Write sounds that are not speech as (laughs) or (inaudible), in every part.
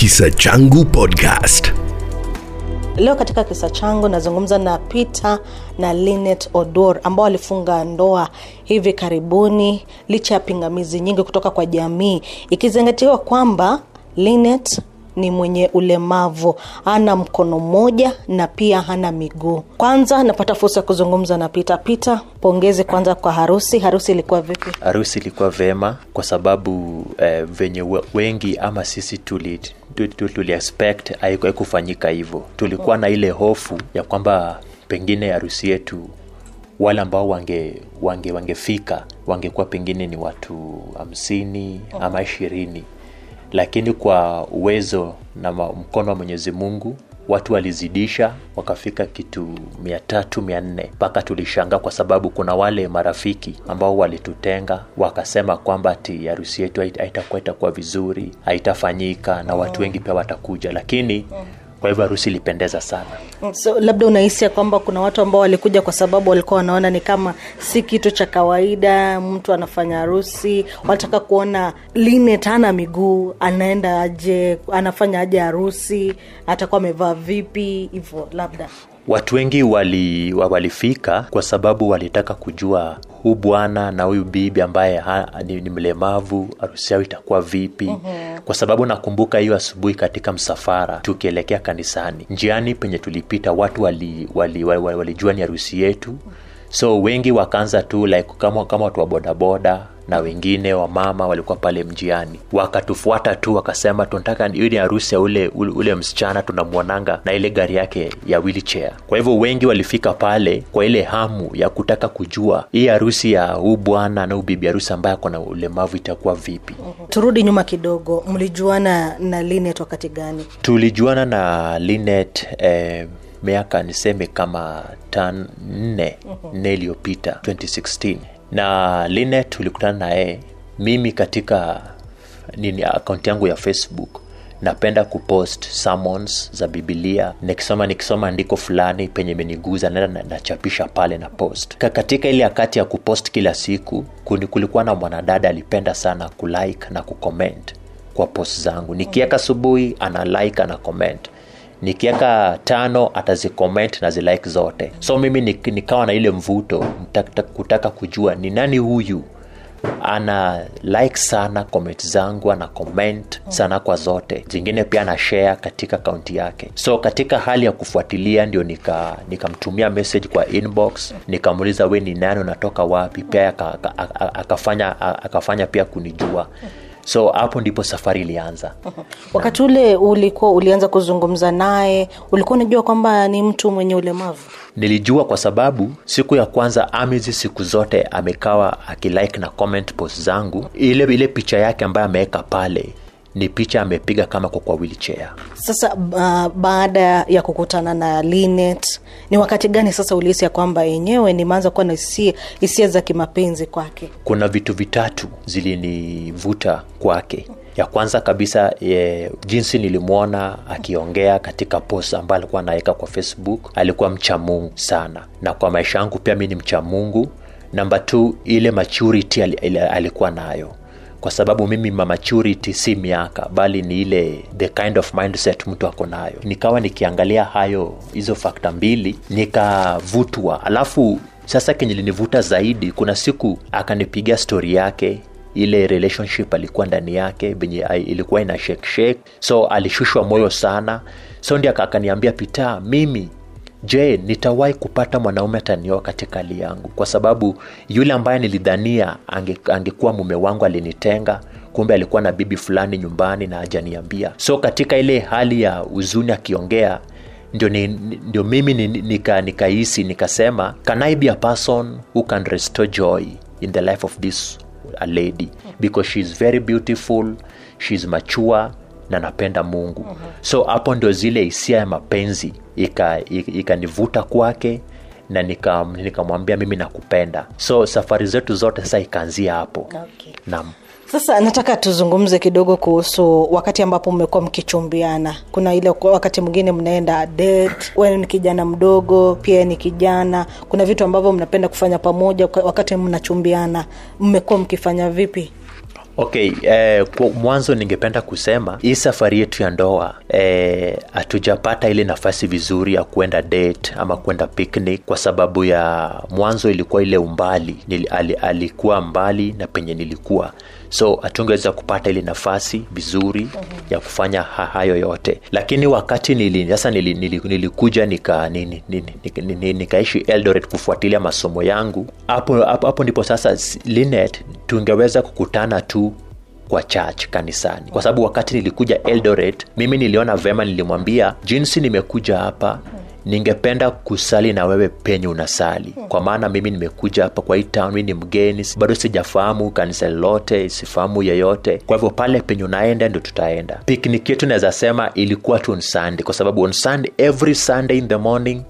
Kisa Changu Podcast. Leo katika kisa changu nazungumza na Peter na Linet Odor ambao walifunga ndoa hivi karibuni licha ya pingamizi nyingi kutoka kwa jamii, ikizingatiwa kwamba Linet ni mwenye ulemavu, hana mkono mmoja na pia hana miguu. Kwanza napata fursa ya kuzungumza na Pita. Pita, pongezi kwanza kwa harusi. Harusi ilikuwa vipi? harusi ilikuwa vema kwa sababu eh, venye wengi ama sisi tuli tu- tu- tuli haikufanyika hivyo tulikuwa na ile hofu ya kwamba pengine harusi yetu wale ambao wange wange wangefika wangekuwa pengine ni watu hamsini ama ishirini lakini kwa uwezo na mkono wa mwenyezi mungu watu walizidisha wakafika kitu mia tatu mia nne. Mpaka tulishangaa kwa sababu kuna wale marafiki ambao walitutenga wakasema kwamba ti harusi yetu haita- haitakuwa itakuwa vizuri haitafanyika na watu wengi pia watakuja. Lakini kwa hivyo harusi ilipendeza sana. So labda unahisi ya kwamba kuna watu ambao walikuja kwa sababu walikuwa wanaona ni kama si kitu cha kawaida, mtu anafanya harusi, wanataka kuona Linet hana miguu, anaenda aje, anafanya aje harusi, atakuwa amevaa vipi, hivyo labda watu wengi wali, wa- walifika kwa sababu walitaka kujua huu bwana na huyu bibi ambaye ha, ni, ni mlemavu harusi yao itakuwa vipi mm-hmm. kwa sababu nakumbuka hiyo asubuhi katika msafara tukielekea kanisani njiani penye tulipita watu walijua wali, wali, wali, wali ni harusi yetu so wengi wakaanza tu like kama, kama watu wa bodaboda na wengine wamama walikuwa pale mjiani. Wakatufuata tu wakasema tunataka ni harusi ya ule, ule, ule msichana tunamwonanga na ile gari yake ya wheelchair. Kwa hivyo wengi walifika pale kwa ile hamu ya kutaka kujua hii harusi ya huu bwana na huu bibi harusi ambaye ako na ulemavu itakuwa vipi. Turudi nyuma kidogo, mlijuana na Linet wakati gani? tulijuana na linet eh, miaka niseme kama tan nne nne iliyopita 2016 na linet tulikutana naye mimi katika nini akaunti yangu ya facebook napenda kupost sermons za bibilia nikisoma nikisoma andiko fulani penye imeniguza naenda nachapisha pale na post. Ka- katika ile wakati ya kupost kila siku kuni- kulikuwa na mwanadada alipenda sana kulike na kucomment kwa post zangu. Nikiweka asubuhi ana like ana comment nikiweka tano atazicomment na zilike zote. So mimi nikawa na ile mvuto kutaka kujua ni nani huyu ana like sana comment zangu ana comment sana kwa zote. Zingine pia ana share katika akaunti yake. So katika hali ya kufuatilia ndio nika nikamtumia message kwa inbox nikamuuliza we ni nani unatoka wapi? Pia aka- aka- aka- akafanya akafanya pia kunijua so hapo ndipo safari ilianza (laughs) Wakati ule ulikuwa ulianza kuzungumza naye, ulikuwa unajua kwamba ni mtu mwenye ulemavu? nilijua kwa sababu siku ya kwanza amizi siku zote amekawa akilike na comment post zangu ile ile picha yake ambayo ameweka pale ni picha amepiga kama kwa kwa wheelchair Sasa uh, baada ya kukutana na Linet, ni wakati gani sasa ulihisi ya kwamba yenyewe nimeanza kuwa na hisia za kimapenzi kwake? kuna vitu vitatu zilinivuta kwake. Ya kwanza kabisa e, jinsi nilimwona akiongea katika post ambayo alikuwa anaweka kwa facebook alikuwa mcha mungu sana. Na kwa maisha yangu pia mi ni mcha mungu namba t ile maturity ali, ali, alikuwa nayo kwa sababu mimi ma maturity si miaka bali ni ile the kind of mindset mtu ako nayo. Nikawa nikiangalia hayo hizo fakta mbili nikavutwa. Alafu sasa kenye linivuta zaidi kuna siku akanipigia stori yake ile relationship alikuwa ndani yake venye ilikuwa ina shake so alishushwa moyo sana. So ndi akaniambia pita mimi je nitawahi kupata mwanaume atanioa katika hali yangu? Kwa sababu yule ambaye nilidhania ange, angekuwa mume wangu alinitenga kumbe alikuwa na bibi fulani nyumbani na hajaniambia. So katika ile hali ya huzuni akiongea ndio, ni, ndio mimi nikahisi nika nikasema can i be a person who can restore joy in the life of this a lady because she's very beautiful she's mature na napenda mungu. So hapo ndio zile hisia ya mapenzi ikanivuta ika, ika kwake na nikamwambia nika mimi nakupenda. So safari zetu zote sasa ikaanzia hapo. Okay. naam. Sasa nataka tuzungumze kidogo kuhusu wakati ambapo mmekuwa mkichumbiana. Kuna ile wakati mwingine mnaenda date wewe ni kijana mdogo pia ni kijana. Kuna vitu ambavyo mnapenda kufanya pamoja wakati mnachumbiana. Mmekuwa mkifanya vipi okay eh, kwa mwanzo ningependa kusema hii safari yetu ya ndoa hatujapata eh, ile nafasi vizuri ya kuenda date ama kwenda picnic kwa sababu ya mwanzo ilikuwa ile umbali ali, alikuwa mbali na penye nilikuwa so hatungeweza kupata ile nafasi vizuri ya kufanya hayo yote. Lakini wakati nili, sasa nili, nili, nilikuja nika, nini, nini, nini, nikaishi eldoret kufuatilia masomo yangu hapo, hapo, ndipo sasa linet tungeweza kukutana tu kwa church kanisani. Kwa sababu wakati nilikuja eldoret mimi niliona vema nilimwambia jinsi nimekuja hapa ningependa kusali na wewe penye unasali. Kwa maana mimi nimekuja hapa kwa hii town ni mgeni bado sijafahamu kanisa lolote sifahamu yeyote. Kwa hivyo pale penye unaenda ndio tutaenda. Piknik yetu naweza sema ilikuwa tu on sunday. Kwa sababu on sunday every sunday in the morning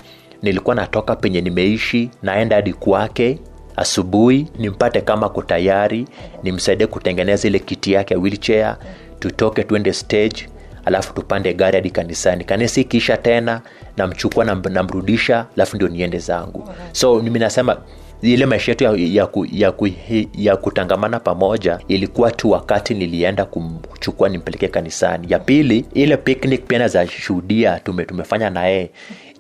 nilikuwa natoka penye nimeishi naenda hadi kwake. Asubuhi nimpate kama ko tayari nimsaidie kutengeneza ile kiti yake ya wheelchair tutoke tuende stage alafu tupande gari hadi kanisani. Kanisa ikiisha tena namchukua namrudisha alafu ndio niende zangu. So mimi nasema ile maisha yetu ya, ya, ku, ya, ku, ya kutangamana pamoja ilikuwa tu wakati nilienda kumchukua nimpeleke kanisani. Ya pili ile picnic pia naweza shuhudia tume, tumefanya naye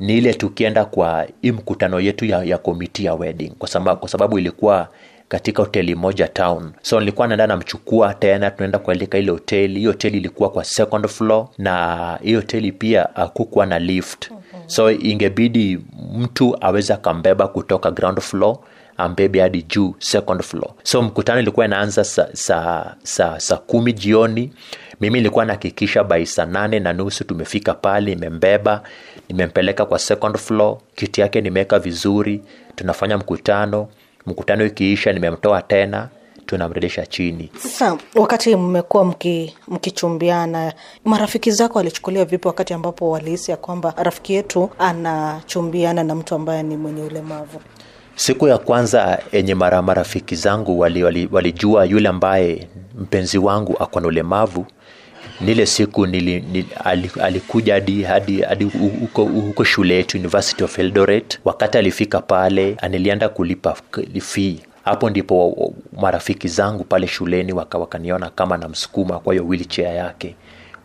ni ile tukienda kwa hii mkutano yetu ya, ya komiti ya wedding. Kwa sababu, kwa sababu ilikuwa katika hoteli moja town. So nilikuwa naenda namchukua tena tunaenda kualika ile hoteli. Hiyo hoteli ilikuwa kwa second floor na hiyo hoteli pia akukuwa na lift. So ingebidi mtu aweze akambeba kutoka ground floor ambebe hadi juu second floor. So mkutano ilikuwa inaanza saa sa, sa, sa kumi jioni. Mimi nilikuwa nahakikisha bai saa nane na nusu tumefika pale nimembeba nimempeleka kwa second floor. Kiti yake nimeweka vizuri tunafanya mkutano mkutano ikiisha nimemtoa tena tunamrejesha chini. Sasa wakati mmekuwa mki, mkichumbiana marafiki zako walichukulia vipi wakati ambapo walihisi ya kwamba rafiki yetu anachumbiana na mtu ambaye ni mwenye ulemavu? Siku ya kwanza yenye mara marafiki zangu walijua wali, wali, yule ambaye mpenzi wangu akona ulemavu nile siku nili, nili, alikuja hadi hadi hadi huko, huko shule yetu university of eldoret. Wakati alifika pale nilienda kulipa fee. Hapo ndipo marafiki zangu pale shuleni waka, wakaniona kama namsukuma kwa hiyo wheelchair yake.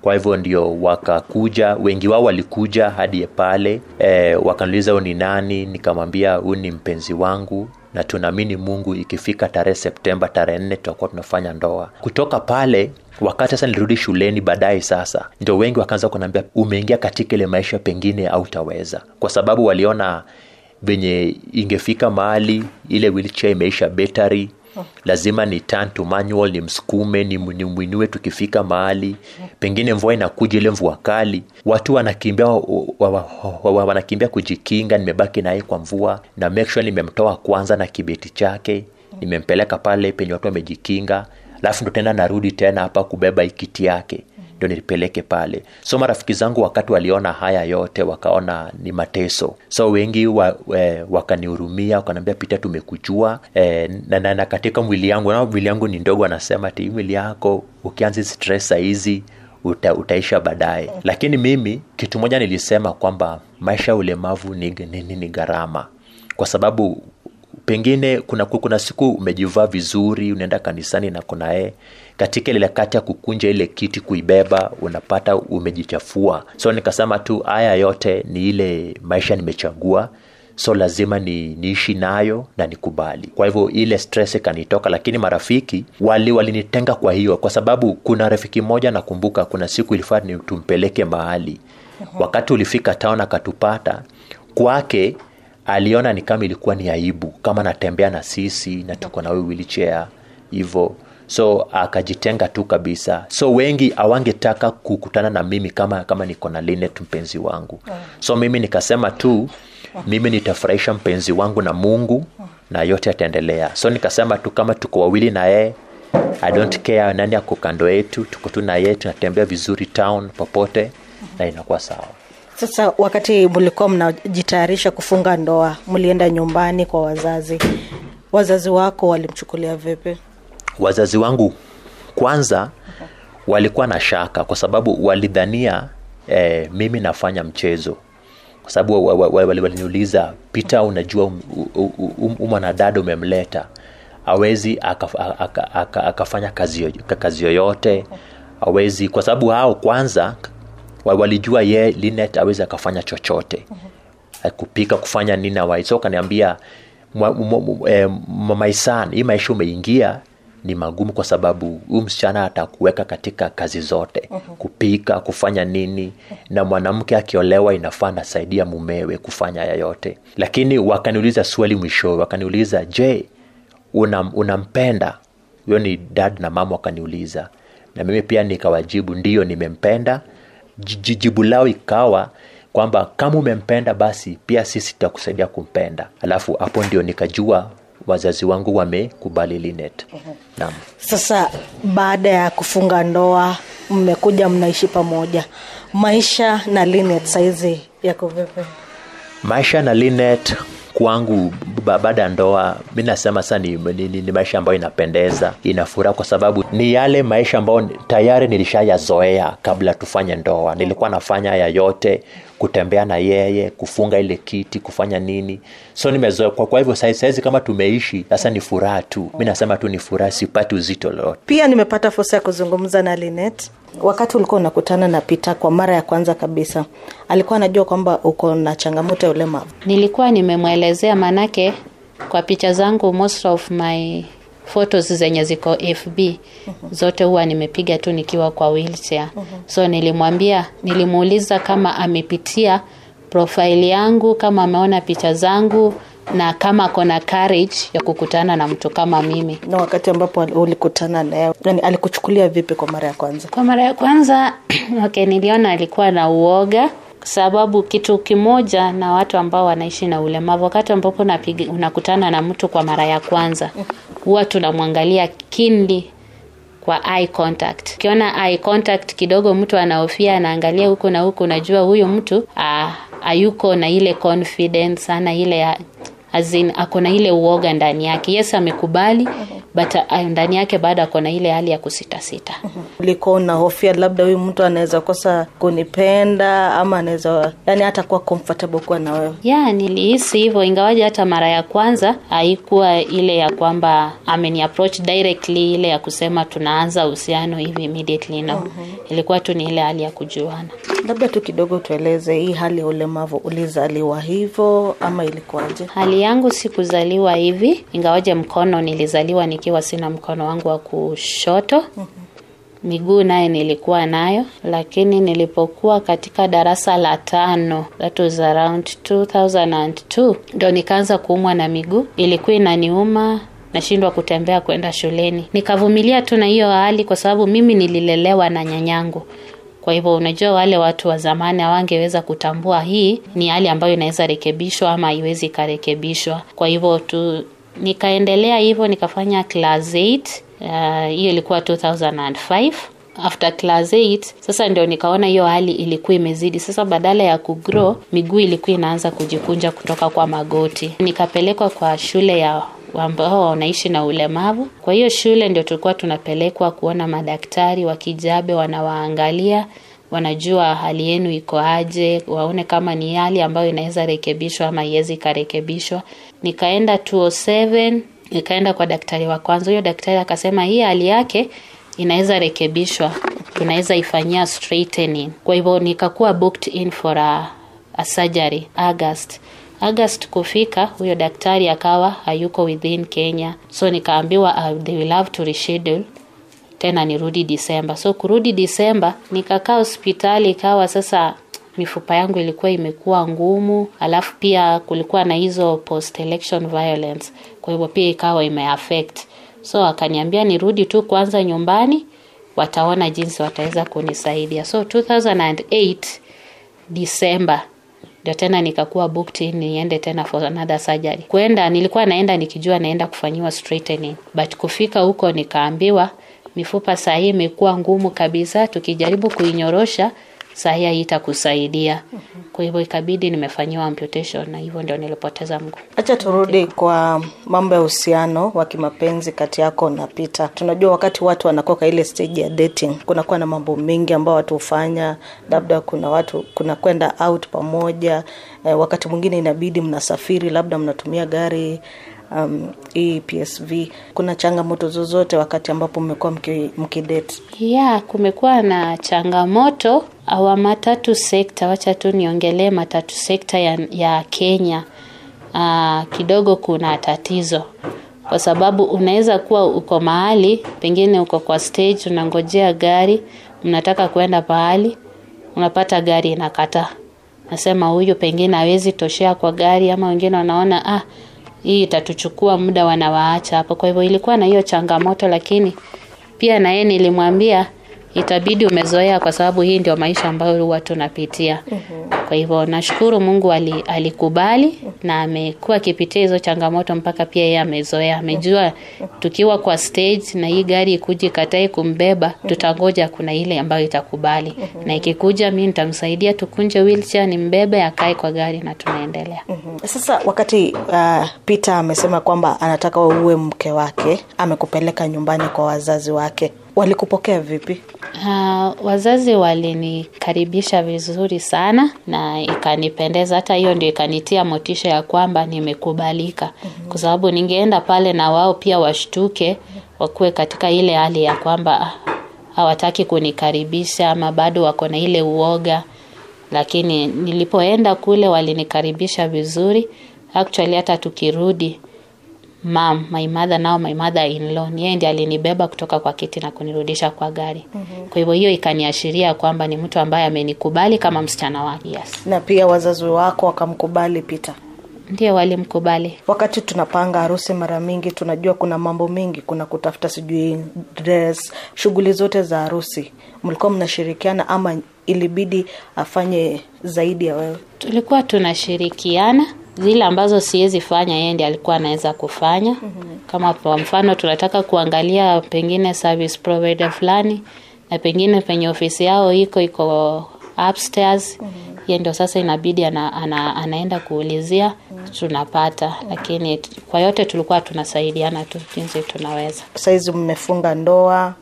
Kwa hivyo ndio wakakuja wengi wao walikuja hadi pale. E, wakaniuliza huu ni nani? Nikamwambia huu ni mpenzi wangu. Na tunaamini mungu ikifika tarehe septemba tarehe nne tutakuwa tunafanya ndoa. Kutoka pale wakati sasa nilirudi shuleni baadaye sasa ndio wengi wakaanza kunaambia umeingia katika ile maisha pengine autaweza kwa sababu waliona venye ingefika mahali ile wheelchair imeisha betary lazima ni turn to manual ni msukume ni, ni mwinue tukifika mahali. Pengine mvua inakuja ile mvua kali. Watu wanakimbia wa, wa, wa, wa, wanakimbia kujikinga. Nimebaki naye kwa mvua na make sure nimemtoa kwanza na kibeti chake. Nimempeleka pale penye watu wamejikinga alafu ndo tena narudi tena hapa kubeba ikiti yake ndio nilipeleke pale. So marafiki zangu wakati waliona haya yote wakaona ni mateso. So wengi wa, e, wakanihurumia wakanaambia pita tumekujua. E, na, na, na katika mwili yangu na mwili yangu ni ndogo anasema ti mwili yako ukianza stress hizi uta, utaisha baadaye. Lakini mimi kitu moja nilisema kwamba maisha ya ulemavu ni, ni, ni, ni gharama. Kwa sababu pengine kuna, kuna siku umejivaa vizuri unaenda kanisani na kunae katika ile kati ya kukunja ile kiti kuibeba unapata umejichafua. So nikasema tu haya yote ni ile maisha nimechagua so lazima ni niishi nayo na nikubali. Kwa hivyo ile stress ikanitoka lakini marafiki wali walinitenga kwa hiyo kwa sababu kuna rafiki mmoja nakumbuka kuna siku ilifaa tumpeleke mahali. Wakati ulifika town akatupata kwake aliona ni kama ilikuwa ni aibu kama natembea na sisi na tuko na wheelchair hivyo so akajitenga tu kabisa. So wengi awangetaka kukutana na mimi kama kama niko na linet mpenzi wangu. So mimi nikasema tu mimi nitafurahisha mpenzi wangu na mungu na yote ataendelea so nikasema tu kama tuko wawili na yeye i don't care nani ako kando yetu tuko tu na yeye tunatembea vizuri town popote na inakuwa sawa sasa wakati mlikuwa mnajitayarisha kufunga ndoa mlienda nyumbani kwa wazazi. Wazazi wako walimchukulia vipi? Wazazi wangu kwanza walikuwa na shaka kwa sababu walidhania eh, mimi nafanya mchezo. Kwa sababu wa- wa- wa- wali- waliniuliza pita unajua umwanadada um- um- um- umemleta. Awezi akaf- aka- aka- akafanya kazi, yoyote. Awezi kwa sababu hao kwanza wa- walijua ye linet awezi akafanya chochote. Kupika kufanya nini awai kaniambia "Mwa- mwa- mwa- eh, hii maisha umeingia ni magumu kwa sababu huyu msichana atakuweka katika kazi zote. Kupika kufanya nini na mwanamke akiolewa inafaa nasaidia mumewe kufanya yayote lakini wakaniuliza swali mwishowe wakaniuliza je unam, unampenda? Huyo ni dad na mama wakaniuliza. Na mimi pia nikawajibu ndiyo nimempenda jibu lao ikawa kwamba kama umempenda basi pia sisi tutakusaidia kumpenda. Alafu hapo ndio nikajua wazazi wangu wamekubali linet naam. Sasa baada ya kufunga ndoa mmekuja mnaishi pamoja. Maisha na linet saizi yako vipi? Maisha na linet kwangu baada ya ndoa mi nasema sasa ni, ni, ni, ni maisha ambayo inapendeza inafuraha kwa sababu ni yale maisha ambayo tayari nilishayazoea kabla tufanye ndoa. Nilikuwa nafanya haya yote kutembea na yeye kufunga ile kiti kufanya nini. So nimezoea kwa, kwa hivyo saizi kama tumeishi sasa ni furaha tu. Mi nasema tu ni furaha sipati uzito lolote. Pia nimepata fursa ya kuzungumza na linet wakati ulikuwa unakutana na pita kwa mara ya kwanza kabisa alikuwa anajua kwamba uko na changamoto ya ulemavu? Nilikuwa nimemwelezea manake kwa picha zangu most of my photos zenye ziko fb zote huwa nimepiga tu nikiwa kwa wheelchair. So nilimwambia nilimuuliza kama amepitia profile yangu kama ameona picha zangu na kama akona courage ya kukutana na mtu kama mimi. Na wakati ambapo ulikutana naye yani alikuchukulia vipi kwa mara ya kwanza? Kwa mara ya kwanza (clears throat) okay, niliona alikuwa na uoga sababu kitu kimoja na watu ambao wanaishi na ulemavu. Wakati ambapo unakutana na mtu kwa mara ya kwanza huwa tunamwangalia kindi kwa eye contact. Ukiona eye contact kidogo mtu anahofia anaangalia huku na huku unajua huyu mtu ayuko na ile confidence ana ile azin ako na ile uoga ndani yake. Yes amekubali but uh, ndani yake bado ako na ile hali ya kusitasita ulikuwa unahofia labda huyu mtu anaweza kosa kunipenda ama anaweza yani hata kuwa comfortable kuwa na wewe. Ya nilihisi hivyo ingawaji hata mara ya kwanza haikuwa ile ya kwamba ameni approach directly ile ya kusema tunaanza uhusiano hivi immediately no. Ilikuwa tu ni ile hali ya kujuana labda tu kidogo tueleze hii hali ya ulemavu ulizaliwa hivyo ama ilikuwaje? Hali yangu sikuzaliwa hivi ingawaje mkono nilizaliwa nikiwa sina mkono wangu wa kushoto. Miguu naye nilikuwa nayo lakini nilipokuwa katika darasa la tano that was around 2002 ndo nikaanza kuumwa na miguu. Ilikuwa inaniuma nashindwa kutembea kwenda shuleni. Nikavumilia tu na hiyo hali kwa sababu mimi nililelewa na nyanyangu kwa hivyo unajua wale watu wa zamani hawangeweza kutambua hii ni hali ambayo inaweza rekebishwa ama haiwezi ikarekebishwa. Kwa hivyo tu nikaendelea hivyo nikafanya class 8 uh, hiyo ilikuwa 2005 after class 8 sasa ndio nikaona hiyo hali ilikuwa imezidi. Sasa badala ya kugrow miguu ilikuwa inaanza kujikunja kutoka kwa magoti. Nikapelekwa kwa shule ya ambao wanaishi na ulemavu. Kwa hiyo shule ndio tulikuwa tunapelekwa kuona madaktari wa kijabe wanawaangalia wanajua hali yenu iko aje waone kama ni hali ambayo inaweza rekebishwa ama iwezi ikarekebishwa. Nikaenda 207 nikaenda kwa daktari wa kwanza. Huyo daktari akasema hii hali yake inaweza rekebishwa tunaweza ifanyia straightening. Kwa hivyo nikakuwa booked in for a, a surgery august. August kufika huyo daktari akawa hayuko within kenya. So nikaambiwa uh, they will have to reschedule tena nirudi disemba so kurudi disemba nikakaa hospitali ikawa sasa mifupa yangu ilikuwa imekuwa ngumu alafu pia kulikuwa na hizo post election violence. Kwa hivyo pia ikawa imeaffect so akaniambia nirudi tu kwanza nyumbani wataona jinsi wataweza kunisaidia. So 2008 disemba ndio tena nikakuwa booked in niende tena for another surgery. Kwenda nilikuwa naenda nikijua naenda kufanyiwa straightening. But kufika huko nikaambiwa mifupa saa imekuwa ngumu kabisa tukijaribu kuinyorosha saa itakusaidia. kwa hivyo ikabidi nimefanyiwa amputation na hivyo ndio nilipoteza mguu hacha turudi kwa mambo ya uhusiano wa kimapenzi kati yako na Peter. Tunajua wakati watu wanakuwa kwa ile stage ya dating, kunakuwa na mambo mengi ambayo watu hufanya, labda kuna watu kuna kwenda out pamoja eh, wakati mwingine inabidi mnasafiri, labda mnatumia gari um, hii PSV. Kuna changamoto zozote wakati ambapo mmekuwa mki- mkidate? Yeah, kumekuwa na changamoto awa matatu sekta wacha tu niongelee matatu sekta ya, ya kenya Aa, kidogo kuna tatizo kwa sababu unaweza kuwa uko mahali pengine uko kwa stage unangojea gari mnataka kwenda pahali unapata gari inakataa nasema huyu pengine hawezi toshea kwa gari ama wengine wanaona ah hii itatuchukua muda wanawaacha hapo. Kwa hivyo ilikuwa na hiyo changamoto lakini pia na yeye nilimwambia itabidi umezoea kwa sababu hii ndio maisha ambayo huwa tunapitia. Kwa hivyo nashukuru mungu ali, alikubali na amekuwa akipitia hizo changamoto mpaka pia yeye amezoea. Amejua tukiwa kwa stage na hii gari ikuji katae kumbeba tutangoja kuna ile ambayo itakubali. Na ikikuja mi nitamsaidia tukunje wheelchair nimbebe akae kwa gari na tunaendelea. Mhm. Sasa wakati uh, Peter amesema kwamba anataka uwe mke wake, amekupeleka nyumbani kwa wazazi wake, walikupokea vipi? Uh, wazazi walinikaribisha vizuri sana na ikanipendeza. Hata hiyo ndio ikanitia motisha ya kwamba nimekubalika, kwa sababu ningeenda pale na wao pia washtuke, wakuwe katika ile hali ya kwamba ah, hawataki kunikaribisha ama bado wako na ile uoga. Lakini nilipoenda kule walinikaribisha vizuri. Actually hata tukirudi mam my mother now my mother in law yeye ndiye alinibeba kutoka kwa kiti na kunirudisha kwa gari mm-hmm. kwa hivyo hiyo ikaniashiria kwamba ni mtu ambaye amenikubali kama msichana wake yes Na pia wazazi wako wakamkubali Peter. ndio walimkubali Wakati tunapanga harusi, mara mingi tunajua kuna mambo mengi, kuna kutafuta sijui dress, shughuli zote za harusi. Mlikuwa mnashirikiana ama ilibidi afanye zaidi ya wewe? tulikuwa tunashirikiana zile ambazo siwezi fanya yeye ndiye alikuwa anaweza kufanya mm-hmm. kama kwa mfano tunataka kuangalia pengine service provider fulani na pengine penye ofisi yao iko iko upstairs ye ndio sasa inabidi ana, ana, anaenda kuulizia mm-hmm. tunapata mm-hmm. lakini kwa yote tulikuwa tunasaidiana tu jinsi tunaweza Saizi mmefunga ndoa,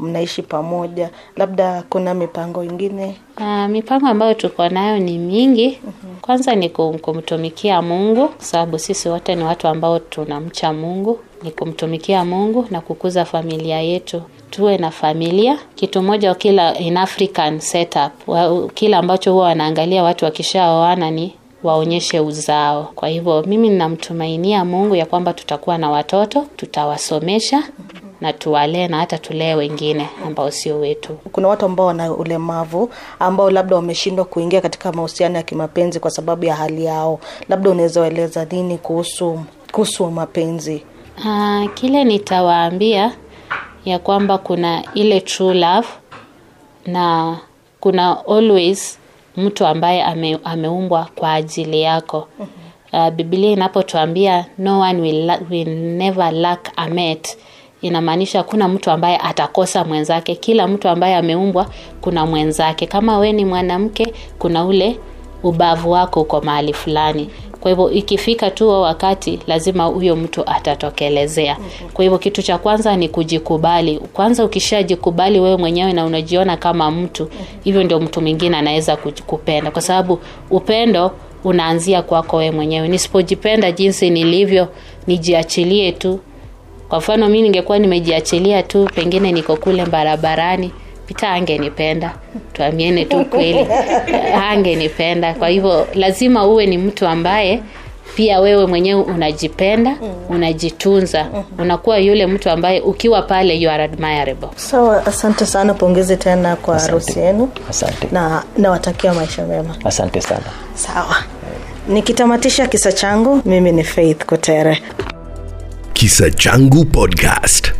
mnaishi pamoja, labda kuna mipango ingine? Uh, mipango ambayo tuko nayo ni mingi. Kwanza ni kumtumikia Mungu, kwa sababu sisi wote ni watu ambao tunamcha Mungu, ni kumtumikia Mungu na kukuza familia yetu. Tuwe na familia kitu moja, kila in African setup, wa, kila ambacho huwa wanaangalia watu wakishaoana ni waonyeshe uzao. Kwa hivyo mimi ninamtumainia Mungu ya kwamba tutakuwa na watoto, tutawasomesha na tuwalee na hata tulee wengine ambao sio wetu. kuna watu ambao wana ulemavu ambao labda wameshindwa kuingia katika mahusiano ya kimapenzi kwa sababu ya hali yao labda unaweza waeleza nini kuhusu kuhusu mapenzi Aa, kile nitawaambia ya kwamba kuna ile true love na kuna always mtu ambaye ame, ameumbwa kwa ajili yako. Uh, Biblia inapotuambia no one will, will never lack a mate inamaanisha kuna mtu ambaye atakosa mwenzake. Kila mtu ambaye ameumbwa kuna mwenzake. Kama we ni mwanamke, kuna ule ubavu wako uko mahali fulani. Kwa hivyo ikifika tu wakati, lazima huyo mtu atatokelezea. Kwa hivyo kitu cha kwanza ni kujikubali. Kwanza ukishajikubali wewe mwenyewe na unajiona kama mtu, hivyo ndio mtu mwingine anaweza kupenda, kwa sababu upendo unaanzia kwako wewe mwenyewe. Nisipojipenda jinsi nilivyo, nijiachilie tu kwa mfano mi ningekuwa nimejiachilia tu pengine niko kule barabarani pita angenipenda. Tuamiene tu kweli. (laughs) Angenipenda. Kwa hivyo lazima uwe ni mtu ambaye pia wewe mwenyewe unajipenda unajitunza. Unakuwa yule mtu ambaye ukiwa pale you are admirable. Sawa asante sana. Pongezi tena kwa harusi yenu. Asante. na nawatakia maisha mema. Asante sana. Sawa. Nikitamatisha kisa changu mimi ni faith kotere Kisa Changu Podcast.